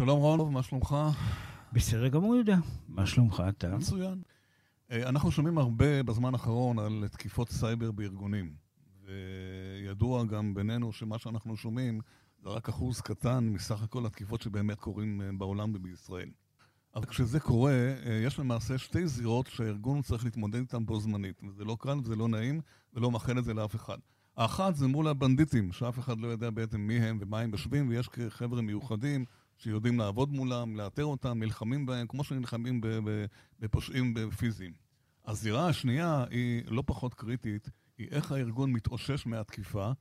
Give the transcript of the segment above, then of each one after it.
שלום רון, מה שלומך? בסדר גמור, יהודה. מה שלומך אתה? מצוין. אה, אנחנו שומעים הרבה בזמן האחרון על תקיפות סייבר בארגונים. וידוע גם בינינו שמה שאנחנו שומעים זה רק אחוז קטן מסך הכל התקיפות שבאמת קורים אה, בעולם ובישראל. אבל כשזה קורה, אה, יש למעשה שתי זירות שהארגון צריך להתמודד איתן בו זמנית. וזה לא קל וזה לא נעים, ולא מאחל את זה לאף אחד. האחת זה מול הבנדיטים, שאף אחד לא יודע בעצם מי הם ומה הם יושבים, ויש חבר'ה מיוחדים שיודעים לעבוד מולם, לאתר אותם, נלחמים בהם, כמו שנלחמים בפושעים פיזיים. הזירה השנייה היא לא פחות קריטית, היא איך הארגון מתאושש מהתקיפה,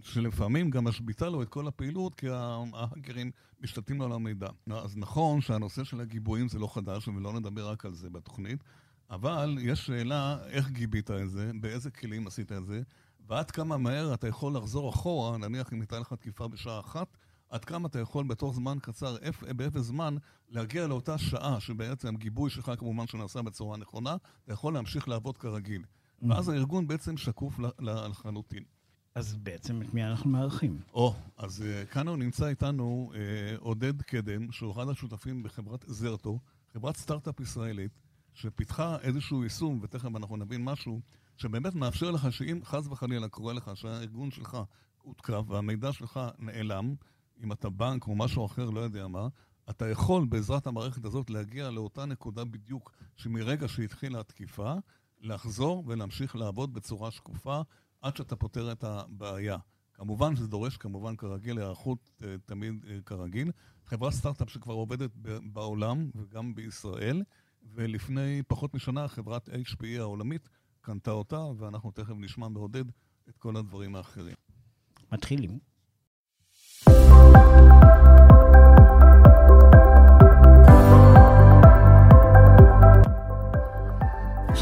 שלפעמים גם משביתה לו את כל הפעילות, כי ההאקרים משתתים לו על המידע. אז נכון שהנושא של הגיבויים זה לא חדש, ולא נדבר רק על זה בתוכנית, אבל יש שאלה איך גיבית את זה, באיזה כלים עשית את זה, ועד כמה מהר אתה יכול לחזור אחורה, נניח אם הייתה לך תקיפה בשעה אחת, עד כמה אתה יכול בתוך זמן קצר, באפס זמן, להגיע לאותה שעה שבעצם גיבוי שלך כמובן שנעשה בצורה נכונה, אתה יכול להמשיך לעבוד כרגיל. Mm-hmm. ואז הארגון בעצם שקוף לחלוטין. אז בעצם את מי אנחנו מארחים? או, אז uh, כאן הוא נמצא איתנו uh, עודד קדם, שהוא אחד השותפים בחברת זרטו, חברת סטארט-אפ ישראלית, שפיתחה איזשהו יישום, ותכף אנחנו נבין משהו, שבאמת מאפשר לך שאם חס וחלילה קורה לך שהארגון שלך הותקף והמידע שלך נעלם, אם אתה בנק או משהו אחר, לא יודע מה, אתה יכול בעזרת המערכת הזאת להגיע לאותה נקודה בדיוק שמרגע שהתחילה התקיפה, לחזור ולהמשיך לעבוד בצורה שקופה עד שאתה פותר את הבעיה. כמובן שזה דורש, כמובן כרגיל, היערכות אה, תמיד אה, כרגיל. חברה סטארט-אפ שכבר עובדת בעולם וגם בישראל, ולפני פחות משנה חברת HPE העולמית קנתה אותה, ואנחנו תכף נשמע מעודד את כל הדברים האחרים. מתחילים.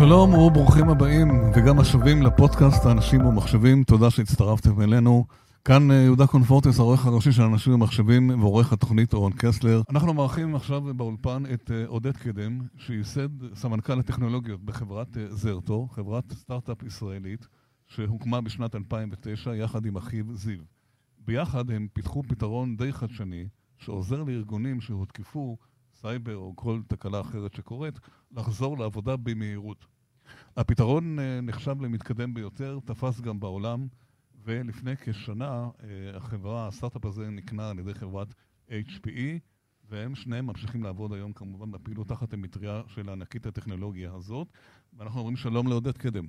שלום וברוכים הבאים וגם השבים לפודקאסט האנשים ומחשבים, תודה שהצטרפתם אלינו. כאן אה, יהודה קונפורטס, העורך הראשי של אנשים ומחשבים ועורך התוכנית אורן קסלר. אנחנו מארחים עכשיו באולפן את אה, עודד קדם, שייסד סמנכ"ל הטכנולוגיות בחברת אה, זרטו, חברת סטארט-אפ ישראלית, שהוקמה בשנת 2009 יחד עם אחיו זיו. ביחד הם פיתחו פתרון די חדשני, שעוזר לארגונים שהותקפו, סייבר או כל תקלה אחרת שקורית, לחזור לעבודה במהירות. הפתרון אה, נחשב למתקדם ביותר, תפס גם בעולם, ולפני כשנה אה, החברה, הסטארט-אפ הזה נקנה על ידי חברת HPE, והם שניהם ממשיכים לעבוד היום כמובן בפעילות תחת המטריה של ענקית הטכנולוגיה הזאת. ואנחנו אומרים שלום לעודד קדם.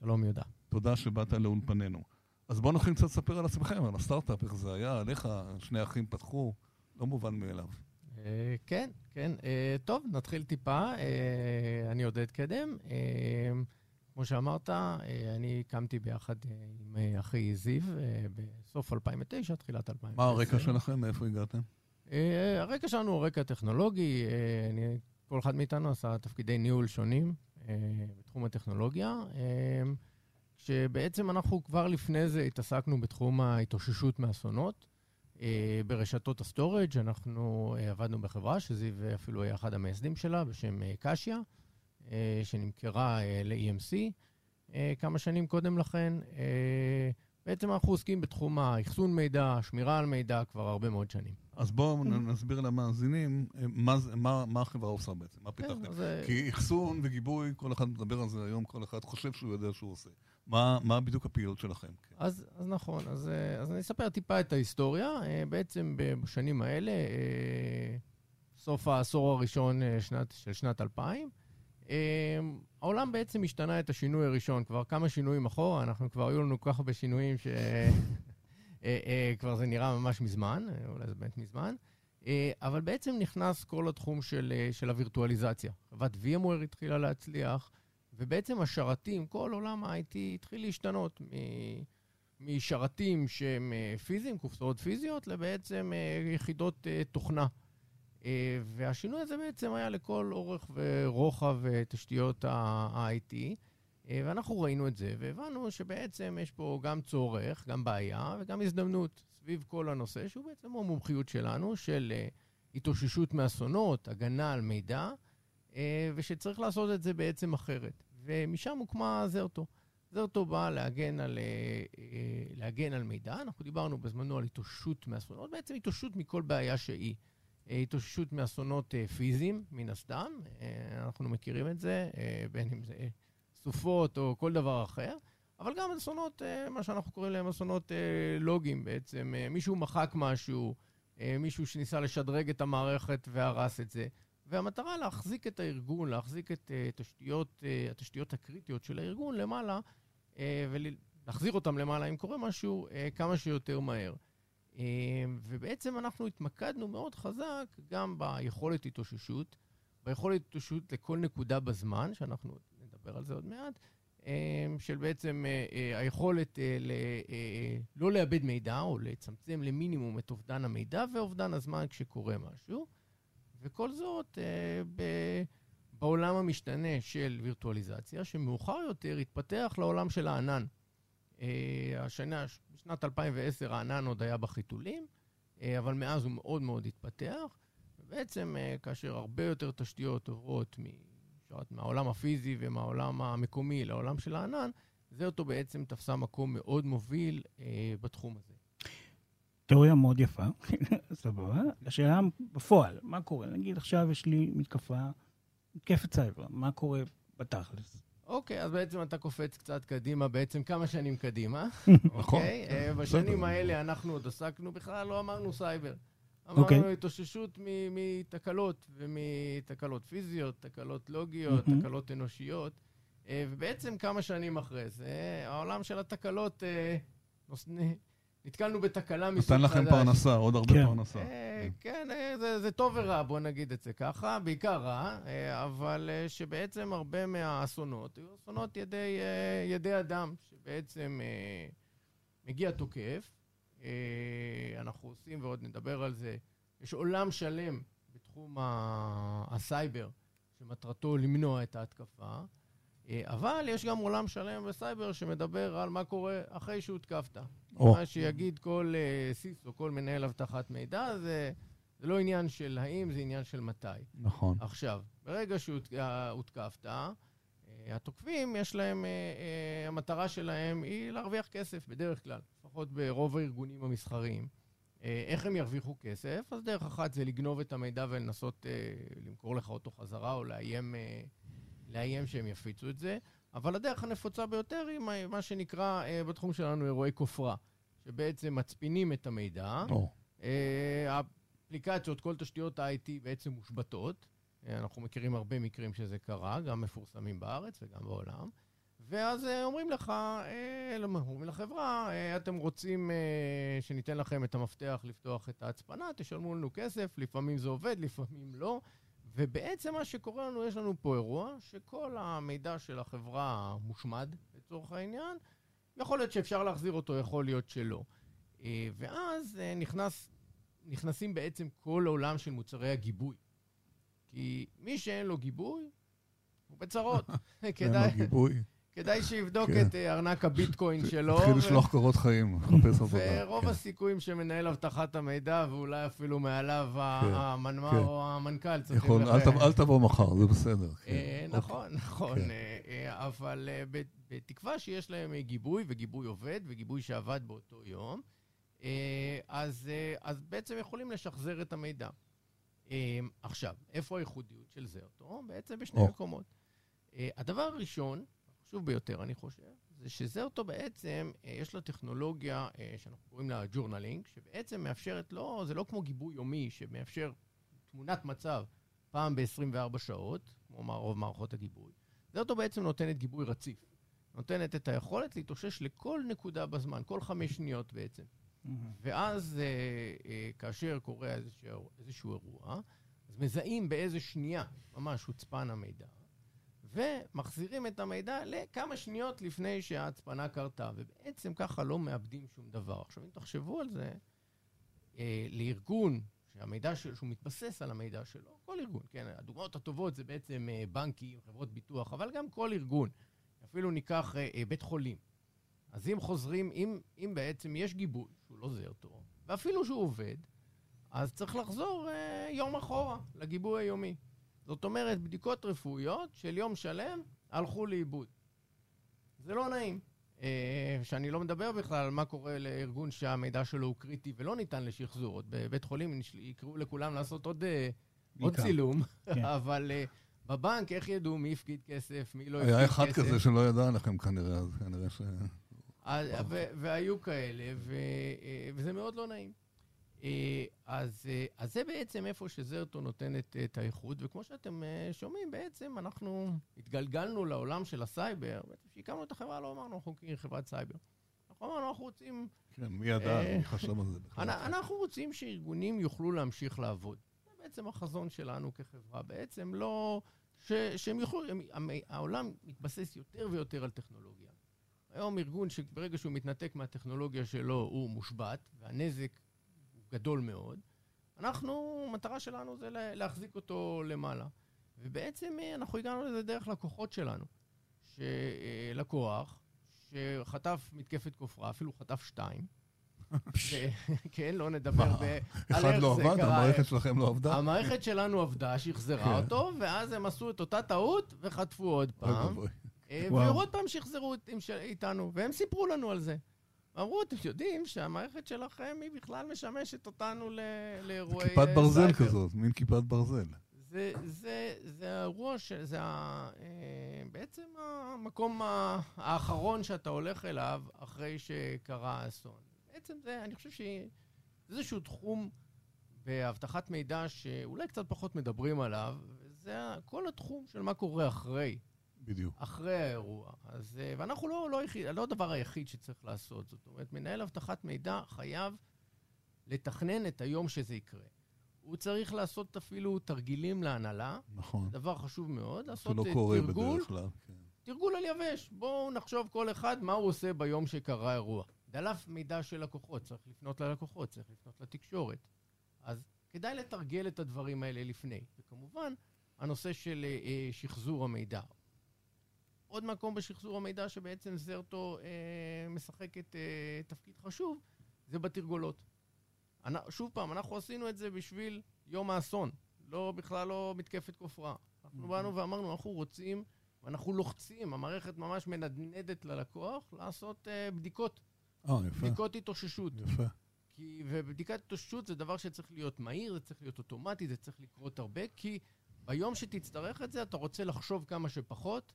שלום יהודה. תודה שבאת לאולפנינו. אז בואו נתחיל קצת לספר על עצמכם, על הסטארט-אפ, איך זה היה, עליך, שני אחים פתחו, לא מובן מאליו. אה, כן, כן. אה, טוב, נתחיל טיפה. אה, אני עודד קדם. כמו שאמרת, אני הקמתי ביחד עם אחי זיו בסוף 2009, תחילת 2010. מה הרקע שלכם? מאיפה הגעתם? הרקע שלנו הוא רקע טכנולוגי. אני, כל אחד מאיתנו עשה תפקידי ניהול שונים בתחום הטכנולוגיה. שבעצם אנחנו כבר לפני זה התעסקנו בתחום ההתאוששות מאסונות. אה, ברשתות ה storage אנחנו אה, עבדנו בחברה, שזיו אפילו היה אחד המייסדים שלה, בשם אה, קשיה, שנמכרה ל-EMC כמה שנים קודם לכן. בעצם אנחנו עוסקים בתחום האחסון מידע, שמירה על מידע כבר הרבה מאוד שנים. אז בואו נסביר למאזינים מה, מה, מה החברה עושה בעצם, מה פיתחתם. כן, כי אחסון וגיבוי, כל אחד מדבר על זה היום, כל אחד חושב שהוא יודע שהוא עושה. מה, מה בדיוק הפעילות שלכם? אז, אז נכון, אז, אז אני אספר טיפה את ההיסטוריה. אה, בעצם בשנים האלה, אה, סוף העשור הראשון אה, שנת, של שנת 2000, העולם בעצם השתנה את השינוי הראשון, כבר כמה שינויים אחורה, אנחנו כבר היו לנו כל כך הרבה שינויים שכבר זה נראה ממש מזמן, אולי זה באמת מזמן. אבל בעצם נכנס כל התחום של, של הווירטואליזציה. חברת VMware התחילה להצליח, ובעצם השרתים, כל עולם ה-IT התחיל להשתנות משרתים שהם אה, פיזיים, קופסאות פיזיות, לבעצם אה, יחידות אה, תוכנה. והשינוי הזה בעצם היה לכל אורך ורוחב תשתיות ה-IT, ואנחנו ראינו את זה, והבנו שבעצם יש פה גם צורך, גם בעיה וגם הזדמנות סביב כל הנושא, שהוא בעצם המומחיות שלנו, של התאוששות מאסונות, הגנה על מידע, ושצריך לעשות את זה בעצם אחרת. ומשם הוקמה זרטו. זרטו בא להגן על, אה, אה, להגן על מידע. אנחנו דיברנו בזמנו על התאוששות מאסונות, בעצם התאוששות מכל בעיה שהיא. אה, התאוששות מאסונות פיזיים, מן הסתם, אנחנו מכירים את זה, בין אם זה סופות או כל דבר אחר, אבל גם אסונות, מה שאנחנו קוראים להם אסונות לוגיים בעצם. מישהו מחק משהו, מישהו שניסה לשדרג את המערכת והרס את זה. והמטרה להחזיק את הארגון, להחזיק את uh, תשתיות, uh, התשתיות הקריטיות של הארגון למעלה, uh, ולהחזיר אותם למעלה אם קורה משהו uh, כמה שיותר מהר. Uh, ובעצם אנחנו התמקדנו מאוד חזק גם ביכולת התאוששות, ביכולת התאוששות לכל נקודה בזמן, שאנחנו נדבר על זה עוד מעט, uh, של בעצם uh, uh, היכולת uh, ל, uh, לא לאבד מידע או לצמצם למינימום את אובדן המידע ואובדן הזמן כשקורה משהו. וכל זאת אה, ב- בעולם המשתנה של וירטואליזציה, שמאוחר יותר התפתח לעולם של הענן. אה, השנה, בשנת 2010 הענן עוד היה בחיתולים, אה, אבל מאז הוא מאוד מאוד התפתח. ובעצם אה, כאשר הרבה יותר תשתיות עוברות מ- מהעולם הפיזי ומהעולם המקומי לעולם של הענן, זה אותו בעצם תפסה מקום מאוד מוביל אה, בתחום הזה. תיאוריה מאוד יפה, סבבה. השאלה בפועל, מה קורה? נגיד עכשיו יש לי מתקפה, מתקפת סייבר, מה קורה בתכלס? אוקיי, אז בעצם אתה קופץ קצת קדימה, בעצם כמה שנים קדימה. נכון. אוקיי? אה, בשנים. האלה אנחנו עוד עסקנו, בכלל לא אמרנו סייבר. אוקיי. אמרנו התאוששות מתקלות, ומתקלות פיזיות, תקלות לוגיות. תקלות אנושיות. אה, ובעצם כמה שנים אחרי זה, העולם של התקלות, אה, נתקלנו בתקלה מסוג חדש. נתן לכם פרנסה, עוד הרבה כן. פרנסה. אה, כן, אה, זה, זה טוב ורע, בוא נגיד את זה ככה, בעיקר רע, אה, אבל אה, שבעצם הרבה מהאסונות היו אסונות ידי, אה, ידי אדם, שבעצם אה, מגיע תוקף, אה, אנחנו עושים ועוד נדבר על זה, יש עולם שלם בתחום ה- הסייבר, שמטרתו למנוע את ההתקפה, אבל יש גם עולם שלם בסייבר שמדבר על מה קורה אחרי שהותקפת. או, מה שיגיד כל אה, CISO או כל מנהל אבטחת מידע, זה, זה לא עניין של האם, זה עניין של מתי. נכון. עכשיו, ברגע שהותקפת, אה, התוקפים, יש להם, אה, אה, המטרה שלהם היא להרוויח כסף, בדרך כלל, לפחות ברוב הארגונים המסחריים. אה, איך הם ירוויחו כסף? אז דרך אחת זה לגנוב את המידע ולנסות אה, למכור לך אותו חזרה, או לאיים, אה, לאיים שהם יפיצו את זה. אבל הדרך הנפוצה ביותר היא מה- שנקרא אה, בתחום שלנו אירועי כופרה, שבעצם מצפינים את המידע. אה, האפליקציות, כל תשתיות ה-IT בעצם מושבתות. אה, אנחנו מכירים הרבה מקרים שזה קרה, גם מפורסמים בארץ וגם בעולם. ואז אה, אומרים לך, אה? אומרים לחברה, אתם רוצים שניתן לכם את המפתח לפתוח את ההצפנה, תשלמו לנו כסף, לפעמים זה עובד, לפעמים לא. ובעצם מה שקורה לנו, יש לנו פה אירוע שכל המידע של החברה מושמד, לצורך העניין. יכול להיות שאפשר להחזיר אותו, יכול להיות שלא. אה, ואז אה, נכנס, נכנסים בעצם כל העולם של מוצרי הגיבוי. כי מי שאין לו גיבוי, הוא בצרות. אין כדאי, לו גיבוי. כדאי שיבדוק כן. את אה, ארנק הביטקוין שלו. התחיל ו- לשלוח קורות חיים, לחפש עבודה. ורוב כן. הסיכויים שמנהל אבטחת המידע, ואולי אפילו מעליו כן, המנמ"ר. או המנכ"ל צריכים... לח- אל תב- אל תבוא מחר, זה בסדר. אה, אוקיי. נכון, נכון. אה, אבל בתקווה שיש להם גיבוי, וגיבוי עובד, וגיבוי שעבד באותו יום, אז בעצם יכולים לשחזר את המידע. עכשיו, איפה הייחודיות של זרטו? בעצם בשני. מקומות. הדבר הראשון, החשוב ביותר, אני חושב, זה שזרטו בעצם, אה, יש לה טכנולוגיה אה, שאנחנו קוראים לה ג'ורנלינג, שבעצם מאפשרת, לא, זה לא כמו גיבוי יומי, שמאפשר תמונת מצב פעם ב-24 שעות, כמו רוב מערכות הגיבוי. זרטו בעצם נותנת גיבוי רציף. נותנת את היכולת להתאושש לכל נקודה בזמן, כל חמש שניות בעצם. ואז אה, אה, כאשר קורה איזשהו, איזשהו אירוע, אז מזהים באיזה שנייה ממש הוצפן המידע, ומחזירים את המידע לכמה שניות לפני שההצפנה קרתה, ובעצם ככה לא מאבדים שום דבר. עכשיו, אם תחשבו על זה, אה, לארגון שהמידע שלו, שהוא מתבסס על המידע שלו, כל ארגון, כן, הדוגמאות הטובות זה בעצם אה, בנקים, חברות ביטוח, אבל גם כל ארגון. אפילו ניקח אה, אה, בית חולים. אז אם חוזרים, אם, אם בעצם יש גיבוי, שהוא לא זהר טוב, ואפילו שהוא עובד, אז צריך לחזור אה, יום אחורה לגיבוי היומי. זאת אומרת, בדיקות רפואיות של יום שלם הלכו לאיבוד. זה לא נעים. אה, שאני לא מדבר בכלל על מה קורה לארגון שהמידע שלו הוא קריטי ולא ניתן לשחזור. עוד בבית חולים יקראו לכולם לעשות עוד, אה, עוד. צילום, כן. אבל אה, בבנק, איך ידעו מי הפקיד כסף, מי לא הפקיד היה כסף? אחד כזה שלא ידע עליכם כנראה, אז כנראה ש... והיו כאלה, ו- וזה מאוד לא נעים. אה, אז, אה, אז זה בעצם איפה שזרטו נותנת אה, את האיכות, וכמו שאתם שומעים, בעצם אנחנו התגלגלנו לעולם של הסייבר, בעצם כשהקמנו את החברה לא אמרנו אנחנו חברת סייבר. אנחנו אמרנו אנחנו רוצים, כן, מי ידע, מי חשב על זה בכלל. אנ- אנחנו רוצים שארגונים יוכלו להמשיך לעבוד. זה בעצם החזון שלנו כחברה, בעצם לא... ש, שהם יוכלו, הם, העולם מתבסס יותר ויותר על טכנולוגיה. היום ארגון שברגע שהוא מתנתק מהטכנולוגיה שלו הוא מושבת, והנזק גדול מאוד, אנחנו, המטרה שלנו זה לה- להחזיק אותו למעלה. ובעצם אה, אנחנו הגענו לזה דרך לקוחות שלנו. שלקוח שחטף מתקפת כופרה, אפילו חטף שתיים. כן, לא נדבר ב- אחד לא עבד. המערכת שלכם לא עבדה? המערכת שלנו עבדה, שחזרה כן. אותו, ואז הם עשו את אותה טעות וחטפו עוד פעם. אה. ועוד פעם שחזרו את- עם ש- איתנו, והם סיפרו לנו על זה. אמרו, אתם יודעים שהמערכת שלכם היא בכלל משמשת אותנו ל- לאירועי כיפת ברזל סייבר." כזאת, מין כיפת ברזל. זה, זה, זה האירוע, ש- זה ה, אה, בעצם המקום האחרון שאתה הולך אליו אחרי שקרה האסון. בעצם זה, אני חושב שזה איזשהו תחום באבטחת מידע שאולי קצת פחות מדברים עליו, וזה כל התחום של מה קורה אחרי, בדיוק. אחרי האירוע. אז, ואנחנו לא, לא, היחיד, לא הדבר היחיד שצריך לעשות. זאת אומרת, מנהל אבטחת מידע חייב לתכנן את היום שזה יקרה. הוא צריך לעשות אפילו תרגילים להנהלה, נכון. דבר חשוב מאוד, לעשות שלא אה, קורה תרגול, בדרך כלל. כן. תרגול על יבש. בואו נחשוב כל אחד מה הוא עושה ביום שקרה אירוע. דלף מידע של לקוחות, צריך לפנות ללקוחות, צריך לפנות לתקשורת. אז כדאי לתרגל את הדברים האלה לפני. וכמובן, הנושא של אה, אה, שחזור המידע. עוד מקום בשחזור המידע שבעצם זרטו אה, משחקת אה, תפקיד חשוב, זה בתרגולות. אנ- שוב פעם, אנחנו עשינו את זה בשביל יום האסון, לא בכלל לא מתקפת כופרה. אנחנו באנו ואמרנו, אנחנו רוצים, ואנחנו לוחצים, המערכת ממש מנדנדת ללקוח לעשות אה, בדיקות, אה, יפה. בדיקות התאוששות. יפה. כי, ובדיקת התאוששות זה דבר שצריך להיות מהיר, זה צריך להיות אוטומטי, זה צריך לקרות הרבה, כי ביום שתצטרך את זה, אתה רוצה לחשוב כמה שפחות.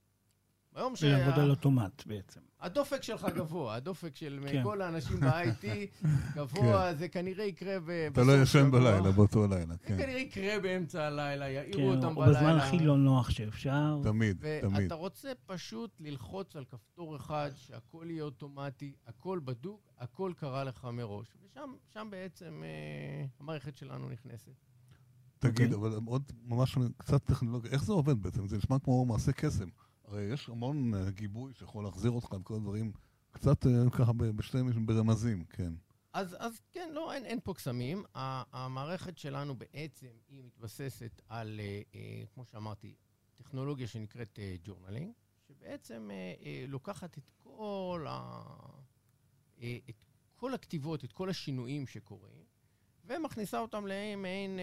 ביום זה לעבוד על אוטומט בעצם. שהדופק שלך גבוה, הדופק של כן. כל האנשים ב-IT גבוה, זה כנראה יקרה ב- אתה לא ישן. בלילה, באותו לילה, זה כן. כנראה יקרה באמצע הלילה, יעירו כן, אותם או בלילה. בזמן הכי לא נוח שאפשר. תמיד, תמיד. ואתה רוצה פשוט ללחוץ על כפתור אחד, שהכל יהיה אוטומטי, הכל בדוק, הכל קרה לך מראש. ושם שם בעצם אה, המערכת שלנו נכנסת. תגיד, אוקיי. אבל עוד ממש קצת טכנולוגיה, איך זה עובד בעצם? זה נשמע כמו מעשה קסם. הרי יש המון אה, גיבוי שיכול להחזיר אותך עם כל הדברים, קצת אה, ככה בשתי מילים, ברמזים, כן. אז, אז כן, לא, אין, אין פה קסמים. המערכת שלנו בעצם, היא מתבססת על, אה, כמו שאמרתי, טכנולוגיה שנקראת ג'ורנלינג, שבעצם לוקחת את כל, ה, את כל הכתיבות, את כל השינויים שקורים, ומכניסה אותם למעין,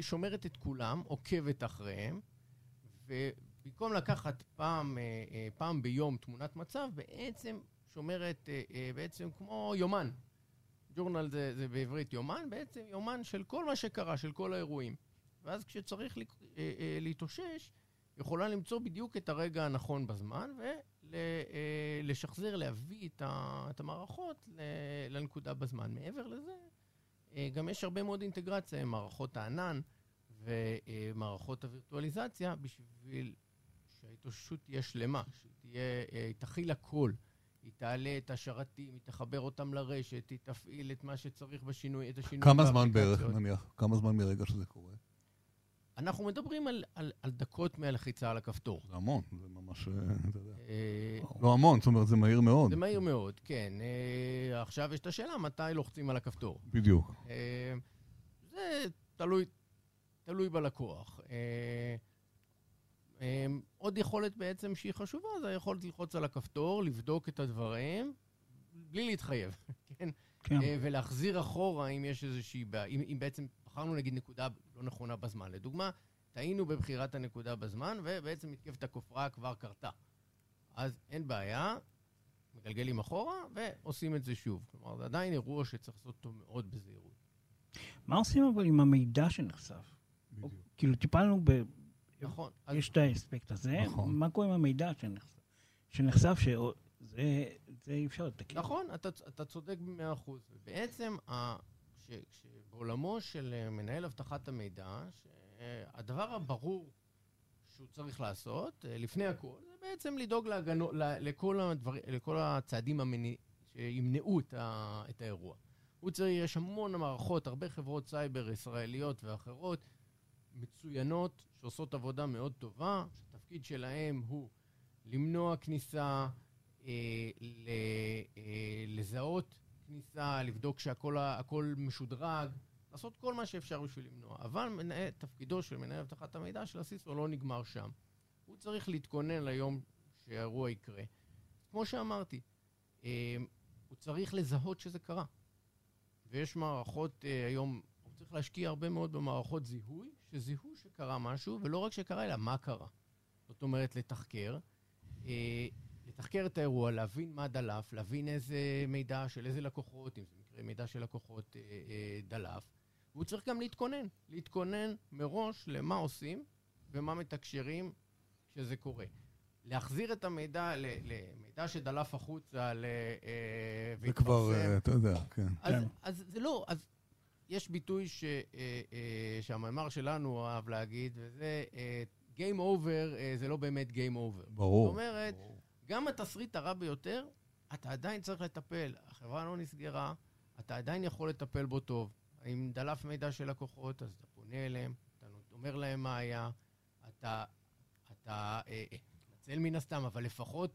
שומרת את כולם, עוקבת אחריהם, ובמקום לקחת פעם, אה, אה, פעם ביום תמונת מצב, בעצם שומרת אה, בעצם כמו יומן. ג'ורנל זה, זה בעברית יומן, בעצם יומן של כל מה שקרה, של כל האירועים. ואז כשצריך להתאושש, יכולה למצוא בדיוק את הרגע הנכון בזמן, ולשחזר, להביא את, המערכות לנקודה בזמן. מעבר לזה, גם יש הרבה מאוד אינטגרציה עם מערכות הענן ומערכות הווירטואליזציה, בשביל שההתאוששות תהיה שלמה, שהיא אה, תכיל הכל. היא תעלה את השרתים, היא תחבר אותם לרשת, היא תפעיל את מה שצריך בשינוי, את השינוי כמה זמן בערך. נניח? כמה זמן מרגע שזה קורה? אנחנו מדברים על, על, על דקות מהלחיצה על הכפתור. זה המון, זה ממש, אה, אתה יודע. אה, לא המון, זאת אומרת, זה מהיר מאוד. זה מהיר מאוד, כן. אה, עכשיו יש את השאלה מתי לוחצים על הכפתור. בדיוק. אה, זה תלוי, תלוי בלקוח. אה, עוד יכולת בעצם שהיא חשובה, זה היכולת ללחוץ על הכפתור, לבדוק את הדברים, בלי להתחייב, כן? כן. אה, ולהחזיר אחורה אם יש איזושהי בעיה, אם, אם בעצם בחרנו נגיד נקודה לא נכונה בזמן. לדוגמה, טעינו בבחירת הנקודה בזמן, ובעצם מתקפת הכופרה כבר קרתה. אז אין בעיה, מגלגלים אחורה ועושים את זה שוב. כלומר, זה עדיין אירוע שצריך לעשות אותו מאוד בזהירות. מה עושים אבל עם המידע שנחשף? בדיוק. כאילו, טיפלנו ב... נכון. יש את האספקט הזה, נכון. מה קורה עם המידע שנחשף? שנחשף שזה זה אי אפשר לתקן. נכון, אתה, אתה צודק במאה אחוז. ובעצם, ה, ש, שבעולמו של אה, מנהל אבטחת המידע, שהדבר הברור שהוא צריך לעשות, אה, לפני הכל, זה בעצם לדאוג להגנו, לכל, הדבר, לכל הצעדים המני, שימנעו את, ה, את האירוע. הוא צריך, יש המון מערכות, הרבה חברות סייבר ישראליות ואחרות, מצוינות, שעושות עבודה מאוד טובה, שהתפקיד שלהם הוא למנוע כניסה, אה, ל, אה, לזהות כניסה, לבדוק הכל משודרג, לעשות כל מה שאפשר בשביל למנוע. אבל מנהל, תפקידו של מנהל אבטחת המידע של הסיסו לא נגמר שם. הוא צריך להתכונן ליום שהאירוע יקרה. כמו שאמרתי, אה, הוא צריך לזהות שזה קרה. ויש מערכות אה, היום, להשקיע הרבה מאוד במערכות זיהוי, שזיהו שקרה משהו, ולא רק שקרה, אלא מה קרה. זאת אומרת, לתחקר, אה, לתחקר את האירוע, להבין מה דלף, להבין איזה מידע של איזה לקוחות, אם זה מקרה מידע של לקוחות אה, אה, דלף, והוא צריך גם להתכונן, להתכונן מראש למה עושים ומה מתקשרים כשזה קורה. להחזיר את המידע, למידע שדלף החוצה, ל- זה כבר, אתה יודע, כן. אז, כן. אז זה לא, אז יש ביטוי ש, אה, אה, שהמאמר שלנו אהב להגיד, וזה אה, Game over אה, זה לא באמת Game over. זאת ברור. אומרת, גם התסריט הרע ביותר, אתה עדיין צריך לטפל. החברה לא נסגרה, אתה עדיין יכול לטפל בו טוב. אם דלף מידע של לקוחות, אז אתה פונה אליהם, אתה אומר להם מה היה, אתה, אתה אה, אה, מתנצל מן הסתם, אבל לפחות,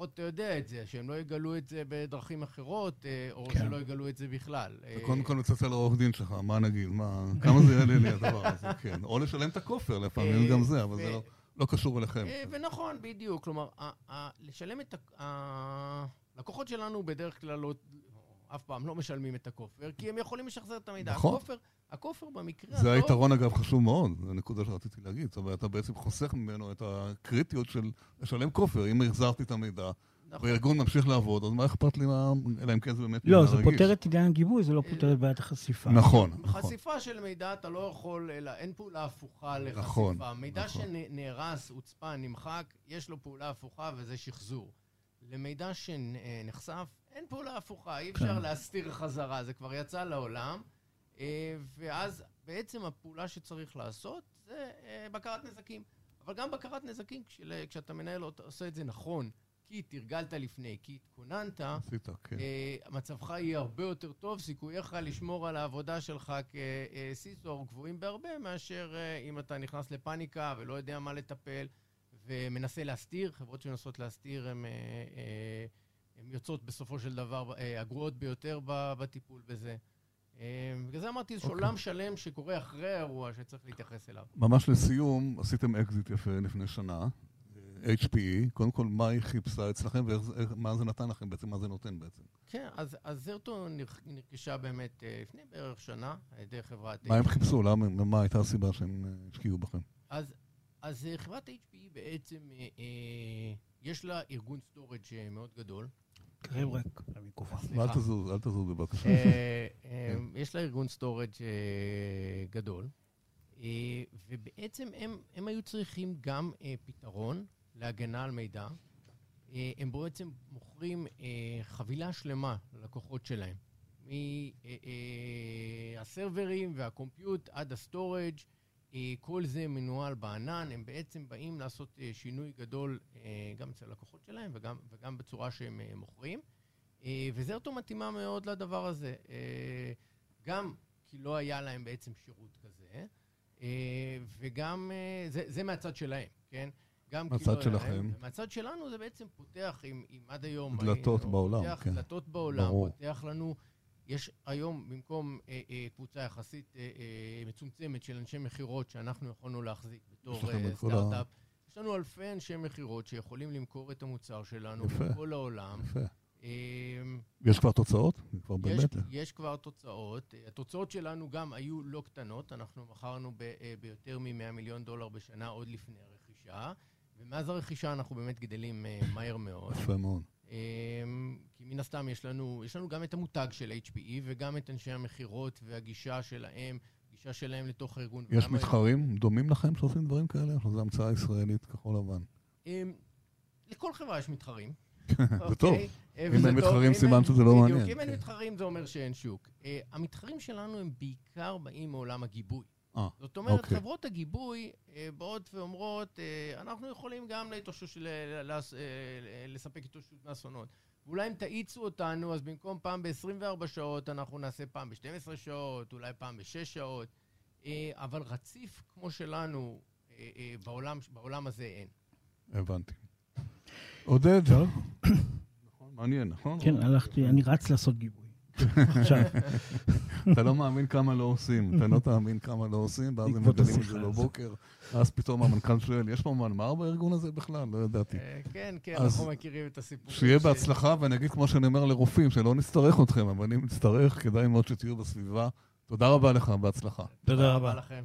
לפחות אתה יודע את זה, שהם לא יגלו את זה בדרכים אחרות, אה, או כן. שלא יגלו את זה בכלל. אה, קודם כל נצלצל לעורך דין שלך, מה נגיד, מה, כמה זה יעלה לי הדבר הזה, כן. או לשלם את הכופר, לפעמים אה, גם זה, אבל זה לא- לא קשור אליכם. ונכון, בדיוק. כלומר, לשלם את ה... הלקוחות שלנו בדרך כלל לא... אף פעם לא משלמים את הכופר, כי הם יכולים לשחזר את המידע. נכון. הכופר, הכופר במקרה זה הטוב... היתרון, אגב, חשוב מאוד, זו נקודה שרציתי להגיד. זאת אומרת, אתה בעצם חוסך ממנו את הקריטיות של לשלם כופר. אם החזרתי את המידע, נכון. והארגון ממשיך לעבוד, אז מה אכפת לי מה... אלא אם כן זה באמת לא, זה רגיש. פותר את עניין הגיבוי, זה לא פותר את בעיית החשיפה. נכון, נכון. חשיפה של מידע אתה לא יכול, אלא אין פעולה הפוכה לחשיפה. נכון, מידע נכון. שנהרס, הוצפן, נמחק, יש לו פעולה הפוכה וזה שחזור. למידע שנחשף, אין פעולה הפוכה, אי אפשר כן. להסתיר חזרה, זה כבר יצא לעולם. אה, ואז בעצם הפעולה שצריך לעשות זה אה, בקרת נזקים. אבל גם בקרת נזקים, כשאתה מנהל, אותה- עושה את זה נכון, כי תרגלת לפני, כי התכוננת, עשית, כן. אה, מצבך יהיה הרבה יותר טוב, סיכוייך לשמור על העבודה שלך כסיסור גבוהים בהרבה מאשר אם אתה נכנס לפאניקה ולא יודע מה לטפל ומנסה להסתיר. חברות שמנסות להסתיר הן הן יוצאות בסופו של דבר הגרועות ביותר בטיפול בזה. אה, בגלל זה אמרתי, יש אוקיי. עולם שלם שקורה אחרי האירוע שצריך להתייחס אליו. ממש לסיום, עשיתם אקזיט יפה לפני שנה, אה, HPE, קודם כל, מה היא חיפשה אצלכם ומה זה נתן לכם בעצם, מה זה נותן בעצם? כן, אז, אז זרטו נרכ- נרכשה באמת אה, לפני בערך שנה על ידי חברת... מה הם HP. חיפשו? למה, מה הייתה הסיבה שהם אה, השקיעו בכם? אז, אז חברת HPE בעצם, אה, יש לה ארגון סטורג' מאוד גדול. קרב למיקרופון. אל תזוז, אל תזוז בבקשה. אה, אה, יש לה ארגון סטורג' אה, גדול, ובעצם הם, הם היו צריכים גם פתרון להגנה על מידע. הם בעצם מוכרים חבילה שלמה ללקוחות שלהם. מהסרברים וה compute עד הסטורג', כל זה מנוהל בענן, הם בעצם באים לעשות אה, שינוי גדול אה, גם אצל הלקוחות שלהם וגם, וגם בצורה שהם אה, מוכרים. אה, וזרטו מתאימה מאוד לדבר הזה. אה, גם כי לא היה להם בעצם שירות כזה, אה, וגם, אה, זה, זה מהצד שלהם, כן? גם כי מהצד לא היה להם. שלכם. מהצד שלנו זה בעצם פותח, אם, אם עד היום... דלתות היינו- בעולם, פותח כן. דלתות בעולם, ברור. פותח לנו... יש היום, במקום אה, אה, קבוצה יחסית אה, אה, מצומצמת של אנשי מכירות שאנחנו יכולנו להחזיק בתור יש אה, ה- סטארט-אפ, יש לנו אלפי אנשי מכירות שיכולים למכור את המוצר שלנו יפה. בכל העולם. יפה. אה, יש כבר תוצאות? כבר יש, באמת? יש כבר תוצאות. התוצאות שלנו גם היו לא קטנות. אנחנו מכרנו ב, אה, ביותר מ-100 מיליון דולר בשנה עוד לפני הרכישה, ומאז הרכישה אנחנו באמת גדלים אה, מהר מאוד. יפה מאוד. כי מן הסתם יש לנו, יש לנו גם את המותג של HPE וגם את אנשי המכירות והגישה שלהם, גישה שלהם לתוך הארגון. יש מתחרים דומים לכם שעושים דברים כאלה? או זו המצאה ישראלית כחול לבן? לכל חברה יש מתחרים. זה טוב. אוקיי? אם אין מתחרים, סימן שזה לא מעניין. אם אין מתחרים, זה אומר שאין שוק. המתחרים שלנו הם בעיקר באים מעולם הגיבוי. אה, זאת אומרת, אוקיי. חברות הגיבוי אה, באות ואומרות, אה, אנחנו יכולים גם להתאושש, לספק התאוששות מאסונות. ואולי אם תאיצו אותנו, אז במקום פעם ב-24 שעות, אנחנו נעשה פעם ב-12 שעות, אולי פעם ב-6 שעות. אבל רציף כמו שלנו בעולם, בעולם הזה אין. הבנתי. עודד. נכון, מעניין, נכון? כן, הלכתי, אני רץ לעשות גיבוי. אתה לא מאמין כמה לא עושים, אתה לא תאמין כמה לא עושים, ואז הם מגלים את זה בבוקר, ואז פתאום המנכ"ל שואל, יש פה מנמ"ר בארגון הזה בכלל? לא ידעתי. אה, כן, כן, אנחנו מכירים את הסיפור. שיהיה בהצלחה, ואני אגיד כמו שאני אומר לרופאים, שלא נצטרך אתכם, אבל אם נצטרך, כדאי מאוד שתהיו בסביבה. תודה רבה לך, בהצלחה. תודה רבה לכם.